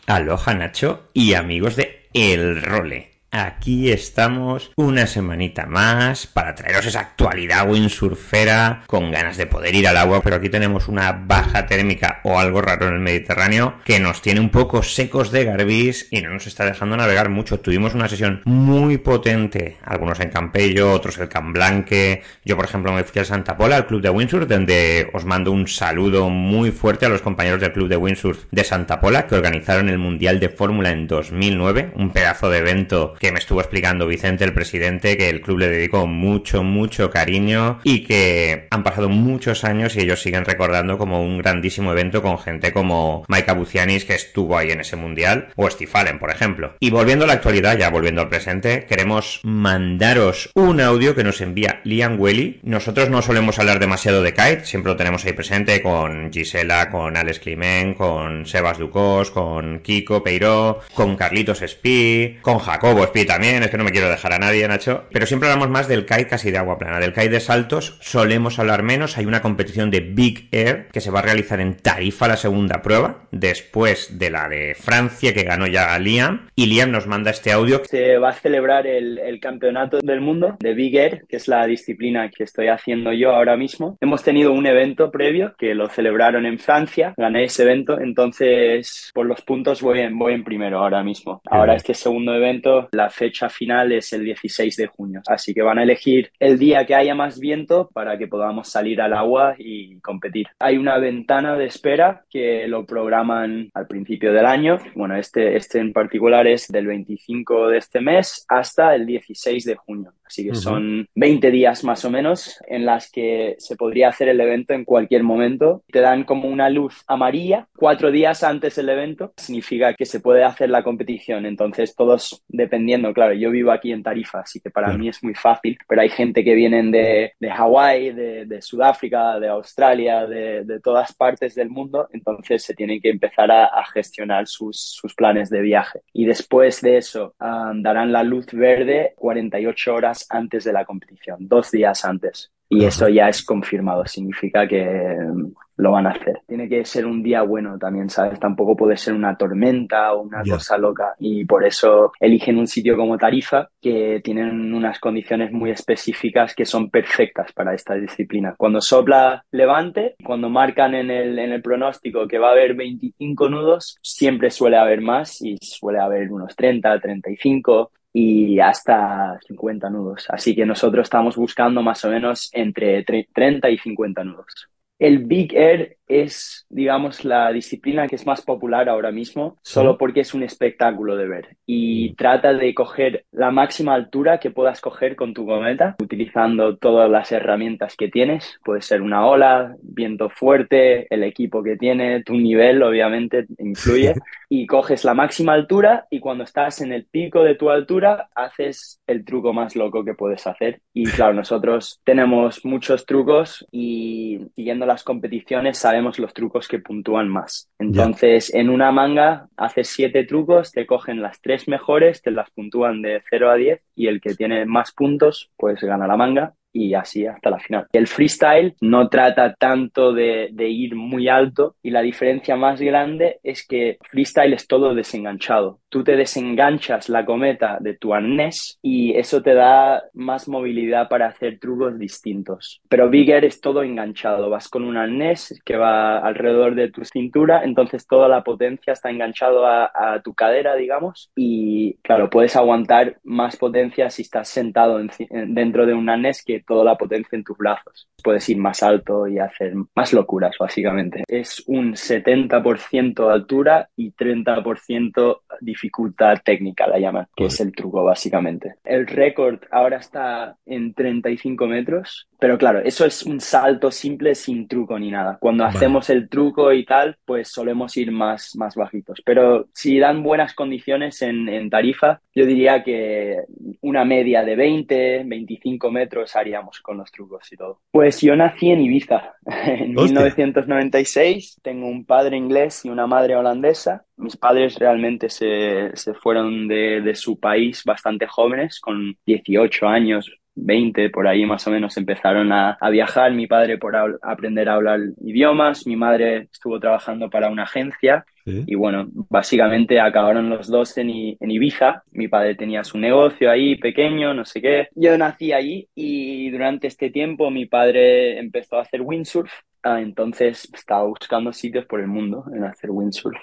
Aloha Nacho y amigos de El Role. Aquí estamos una semanita más para traeros esa actualidad windsurfera con ganas de poder ir al agua, pero aquí tenemos una baja térmica o algo raro en el Mediterráneo que nos tiene un poco secos de garbis y no nos está dejando navegar mucho. Tuvimos una sesión muy potente, algunos en Campello, otros en Camblanque. Yo, por ejemplo, me fui a Santa Pola, al club de windsurf, donde os mando un saludo muy fuerte a los compañeros del club de windsurf de Santa Pola que organizaron el Mundial de Fórmula en 2009, un pedazo de evento que me estuvo explicando Vicente, el presidente, que el club le dedicó mucho, mucho cariño y que han pasado muchos años y ellos siguen recordando como un grandísimo evento con gente como Maika Bucianis, que estuvo ahí en ese mundial, o Steve Allen, por ejemplo. Y volviendo a la actualidad, ya volviendo al presente, queremos mandaros un audio que nos envía Liam Welly. Nosotros no solemos hablar demasiado de Kite, siempre lo tenemos ahí presente con Gisela, con Alex Climent, con Sebas Ducos, con Kiko Peiró, con Carlitos Spi, con Jacobo también, es que no me quiero dejar a nadie, Nacho. Pero siempre hablamos más del kite casi de agua plana. Del kite de saltos solemos hablar menos. Hay una competición de Big Air que se va a realizar en Tarifa la segunda prueba, después de la de Francia que ganó ya Liam. Y Liam nos manda este audio. Se va a celebrar el, el campeonato del mundo de Big Air, que es la disciplina que estoy haciendo yo ahora mismo. Hemos tenido un evento previo que lo celebraron en Francia. Gané ese evento, entonces por los puntos voy en, voy en primero ahora mismo. Ahora este segundo evento, la la fecha final es el 16 de junio. Así que van a elegir el día que haya más viento para que podamos salir al agua y competir. Hay una ventana de espera que lo programan al principio del año. Bueno, este, este en particular es del 25 de este mes hasta el 16 de junio. Así que son 20 días más o menos en las que se podría hacer el evento en cualquier momento. Te dan como una luz amarilla cuatro días antes del evento. Significa que se puede hacer la competición. Entonces todos dependiendo, claro, yo vivo aquí en Tarifa, así que para mí es muy fácil, pero hay gente que vienen de, de Hawái, de, Sudáfrica, de Australia, de, todas partes del mundo. Entonces se tienen que empezar a, gestionar sus, sus, planes de viaje. Y después de eso ah, darán la luz verde 48 horas antes de la competición, dos días antes. Y eso ya es confirmado, significa que mm, lo van a hacer. Tiene que ser un día bueno también, ¿sabes? Tampoco puede ser una tormenta o una cosa loca. Y por eso eligen un sitio como Tarifa, que tienen unas condiciones muy específicas que son perfectas para esta disciplina. Cuando sopla levante, cuando marcan en el, en el pronóstico que va a haber 25 nudos, siempre suele haber más y suele haber unos 30, 35 y hasta 50 nudos. Así que nosotros estamos buscando más o menos entre 30 y 50 nudos. El Big Air es, digamos, la disciplina que es más popular ahora mismo, solo porque es un espectáculo de ver. Y trata de coger la máxima altura que puedas coger con tu cometa, utilizando todas las herramientas que tienes. Puede ser una ola, viento fuerte, el equipo que tiene, tu nivel, obviamente, influye. y coges la máxima altura y cuando estás en el pico de tu altura, haces el truco más loco que puedes hacer. Y claro, nosotros tenemos muchos trucos y siguiendo las competiciones, sabemos los trucos que puntúan más. Entonces, en una manga haces siete trucos, te cogen las tres mejores, te las puntúan de 0 a 10 y el que tiene más puntos, pues gana la manga y así hasta la final. El freestyle no trata tanto de, ir muy alto y la diferencia más grande es que freestyle es todo desenganchado. Tú te desenganchas la cometa de tu arnés y eso te da más movilidad para hacer trucos distintos. Pero Bigger es todo enganchado. Vas con un arnés que va alrededor de tu cintura, entonces toda la potencia está enganchado a, tu cadera, digamos, y claro, puedes aguantar más potencia si estás sentado dentro de un arnés que toda la potencia en tus brazos. Puedes ir más alto y hacer más locuras, básicamente. Es un 70% altura y 30% dificultad técnica, la llaman, que es el truco, básicamente. El récord ahora está en 35 metros, pero claro, eso es un salto simple sin truco ni nada. Cuando hacemos el truco y tal, pues solemos ir más, más bajitos. Pero si dan buenas condiciones en, en tarifa, yo diría que una media de 20, 25 metros haría con los trucos y todo. Pues yo nací en Ibiza en 1996. Tengo un padre inglés y una madre holandesa. Mis padres realmente se, se fueron de, de, su país bastante jóvenes, con 18 años, 20 por ahí más o menos empezaron a, a viajar. Mi padre por aprender a hablar idiomas, mi madre estuvo trabajando para una agencia y bueno, básicamente acabaron los dos en, en, Ibiza. Mi padre tenía su negocio ahí pequeño, no sé qué. Yo nací allí y durante este tiempo mi padre empezó a hacer windsurf. Ah, entonces estaba buscando sitios por el mundo en hacer windsurf.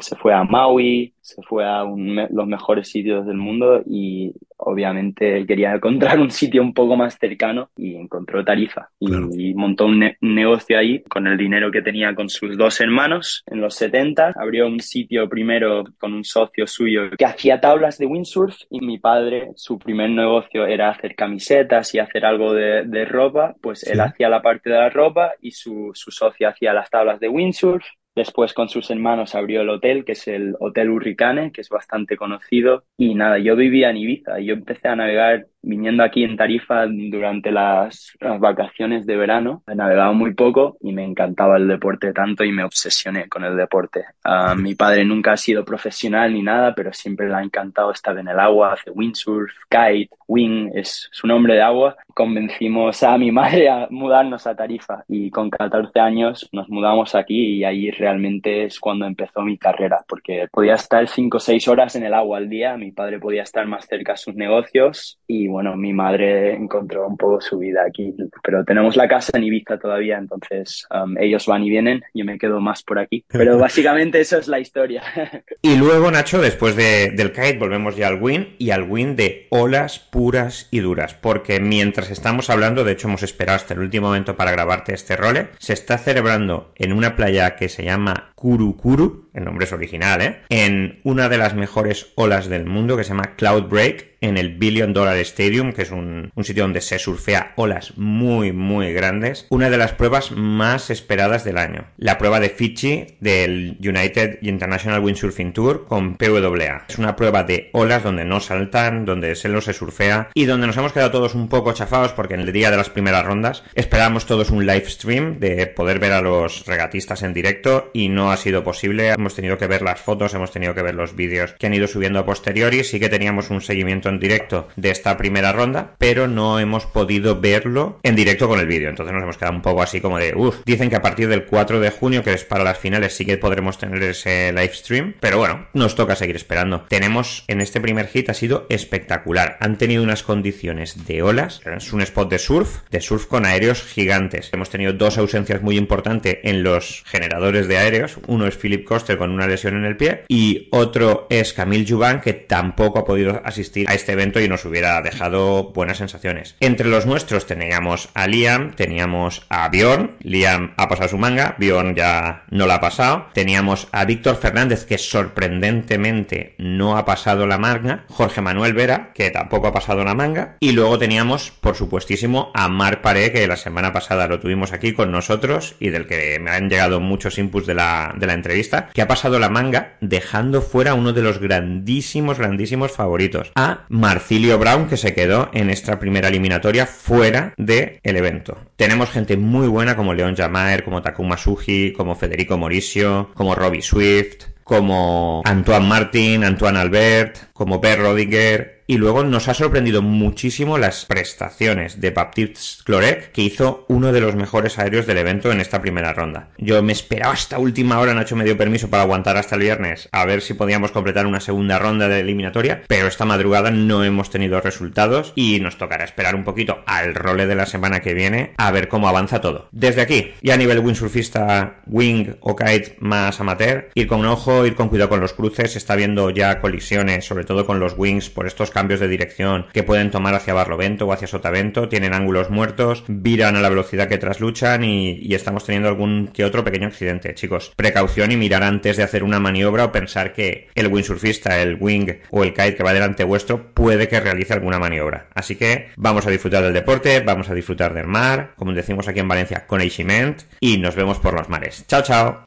se fue a Maui, se fue a los mejores sitios del mundo y obviamente quería encontrar un sitio un poco más cercano y encontró Tarifa y, montó un, negocio ahí con el dinero que tenía con sus dos hermanos en los 70. Abrió un sitio primero con un socio suyo que hacía tablas de windsurf y mi padre, su primer negocio era hacer camisetas y hacer algo de, ropa, pues él hacía la parte de la ropa y su, su socio hacía las tablas de windsurf Después con sus hermanos abrió el hotel, que es el Hotel Hurricane, que es bastante conocido. Y nada, yo vivía en Ibiza y yo empecé a navegar viniendo aquí en Tarifa durante las, vacaciones de verano, he navegado muy poco y me encantaba el deporte tanto y me obsesioné con el deporte. Ah, mi padre nunca ha sido profesional ni nada, pero siempre le ha encantado estar en el agua, hace windsurf, kite, wing, es su nombre de agua. Convencimos a mi madre a mudarnos a Tarifa y con 14 años nos mudamos aquí y ahí realmente es cuando empezó mi carrera, porque podía estar 5 o 6 horas en el agua al día, mi padre podía estar más cerca a sus negocios y bueno, mi madre encontró un poco su vida aquí, pero tenemos la casa en Ibiza todavía, entonces um, ellos van y vienen, yo me quedo más por aquí. Pero básicamente eso es la historia. y luego, Nacho, después del kite volvemos ya al win y al win de olas puras y duras, porque mientras estamos hablando, de hecho hemos esperado hasta el último momento para grabarte este role, se está celebrando en una playa que se llama Kurukuru, el nombre es original, ¿eh? En una de las mejores olas del mundo que se llama Cloud Break, en el Billion Dollar Stadium, que es un, sitio donde se surfea olas muy, muy grandes. Una de las pruebas más esperadas del año. La prueba de Fiji del United International Windsurfing Tour con PWA. Es una prueba de olas donde no saltan, donde se se surfea y donde nos hemos quedado todos un poco chafados porque en el día de las primeras rondas esperábamos todos un live stream de poder ver a los regatistas en directo y no ha sido posible. Hemos tenido que ver las fotos, hemos tenido que ver los vídeos que han ido subiendo a posteriori. Sí que teníamos un seguimiento directo de esta primera ronda, pero no hemos podido verlo en directo con el vídeo. Entonces nos hemos quedado un poco así como de, uff, dicen que a partir del 4 de junio, que es para las finales, sí que podremos tener ese live stream, pero bueno, nos toca seguir esperando. Tenemos en este primer hit ha sido espectacular. Han tenido unas condiciones de olas, es un spot de surf, de surf con aéreos gigantes. Hemos tenido dos ausencias muy importantes en los generadores de aéreos. Uno es Philip Coster con una lesión en el pie y otro es Camille Juban que tampoco ha podido asistir a este evento y nos hubiera dejado buenas sensaciones. Entre los nuestros teníamos a Liam, teníamos a Bjorn, Liam ha pasado su manga, Bjorn ya no la ha pasado, teníamos a Víctor Fernández que sorprendentemente no ha pasado la manga, Jorge Manuel Vera que tampoco ha pasado la manga. Y luego teníamos por supuestísimo a Marc Paré que la semana pasada lo tuvimos aquí con nosotros y del que me han llegado muchos inputs de la, de la entrevista, que ha pasado la manga dejando fuera uno de los grandísimos, grandísimos favoritos, a Marcilio Brown, que se quedó en esta primera eliminatoria fuera del evento. Tenemos gente muy buena como Leon Jamaer, como Takuma Suji, como Federico Mauricio, como Robbie Swift, como Antoine Martin, Antoine Albert, como Per Rodinger, y luego nos ha sorprendido muchísimo las prestaciones de Baptiste Clorec, que hizo uno de los mejores aéreos del evento en esta primera ronda. Yo me esperaba hasta última hora, Nacho me dio permiso para aguantar hasta el viernes, a ver si podíamos completar una segunda ronda de eliminatoria, pero esta madrugada no hemos tenido resultados y nos tocará esperar un poquito al role de la semana que viene a ver cómo avanza todo. Desde aquí, y a nivel windsurfista, wing o kite más amateur, ir con ojo, ir con cuidado con los cruces, está viendo ya colisiones, sobre todo con los wings por estos cambios de dirección que pueden tomar hacia Barlovento o hacia Sotavento, tienen ángulos muertos, viran a la velocidad que trasluchan y, estamos teniendo algún que otro pequeño accidente. Chicos, precaución y mirar antes de hacer una maniobra o pensar que el windsurfista, el wing o el kite que va delante vuestro puede que realice alguna maniobra. Así que vamos a disfrutar del deporte, vamos a disfrutar del mar, como decimos aquí en Valencia, con Eishiment y nos vemos por los mares. Chao, chao.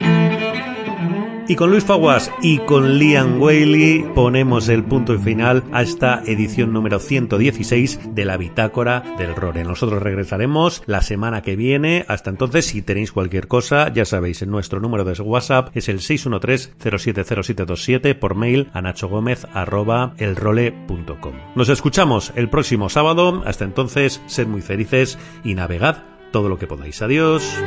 Y con Luis Faguas y con Liam Whaley ponemos el punto final a esta edición número 116 de la Bitácora del Rore. Nosotros regresaremos la semana que viene. Hasta entonces, si tenéis cualquier cosa, ya sabéis, en nuestro número de WhatsApp es el 613-070727 por mail a nachogomez.elrole.com. Nos escuchamos el próximo sábado. Hasta entonces, sed muy felices y navegad todo lo que podáis. Adiós.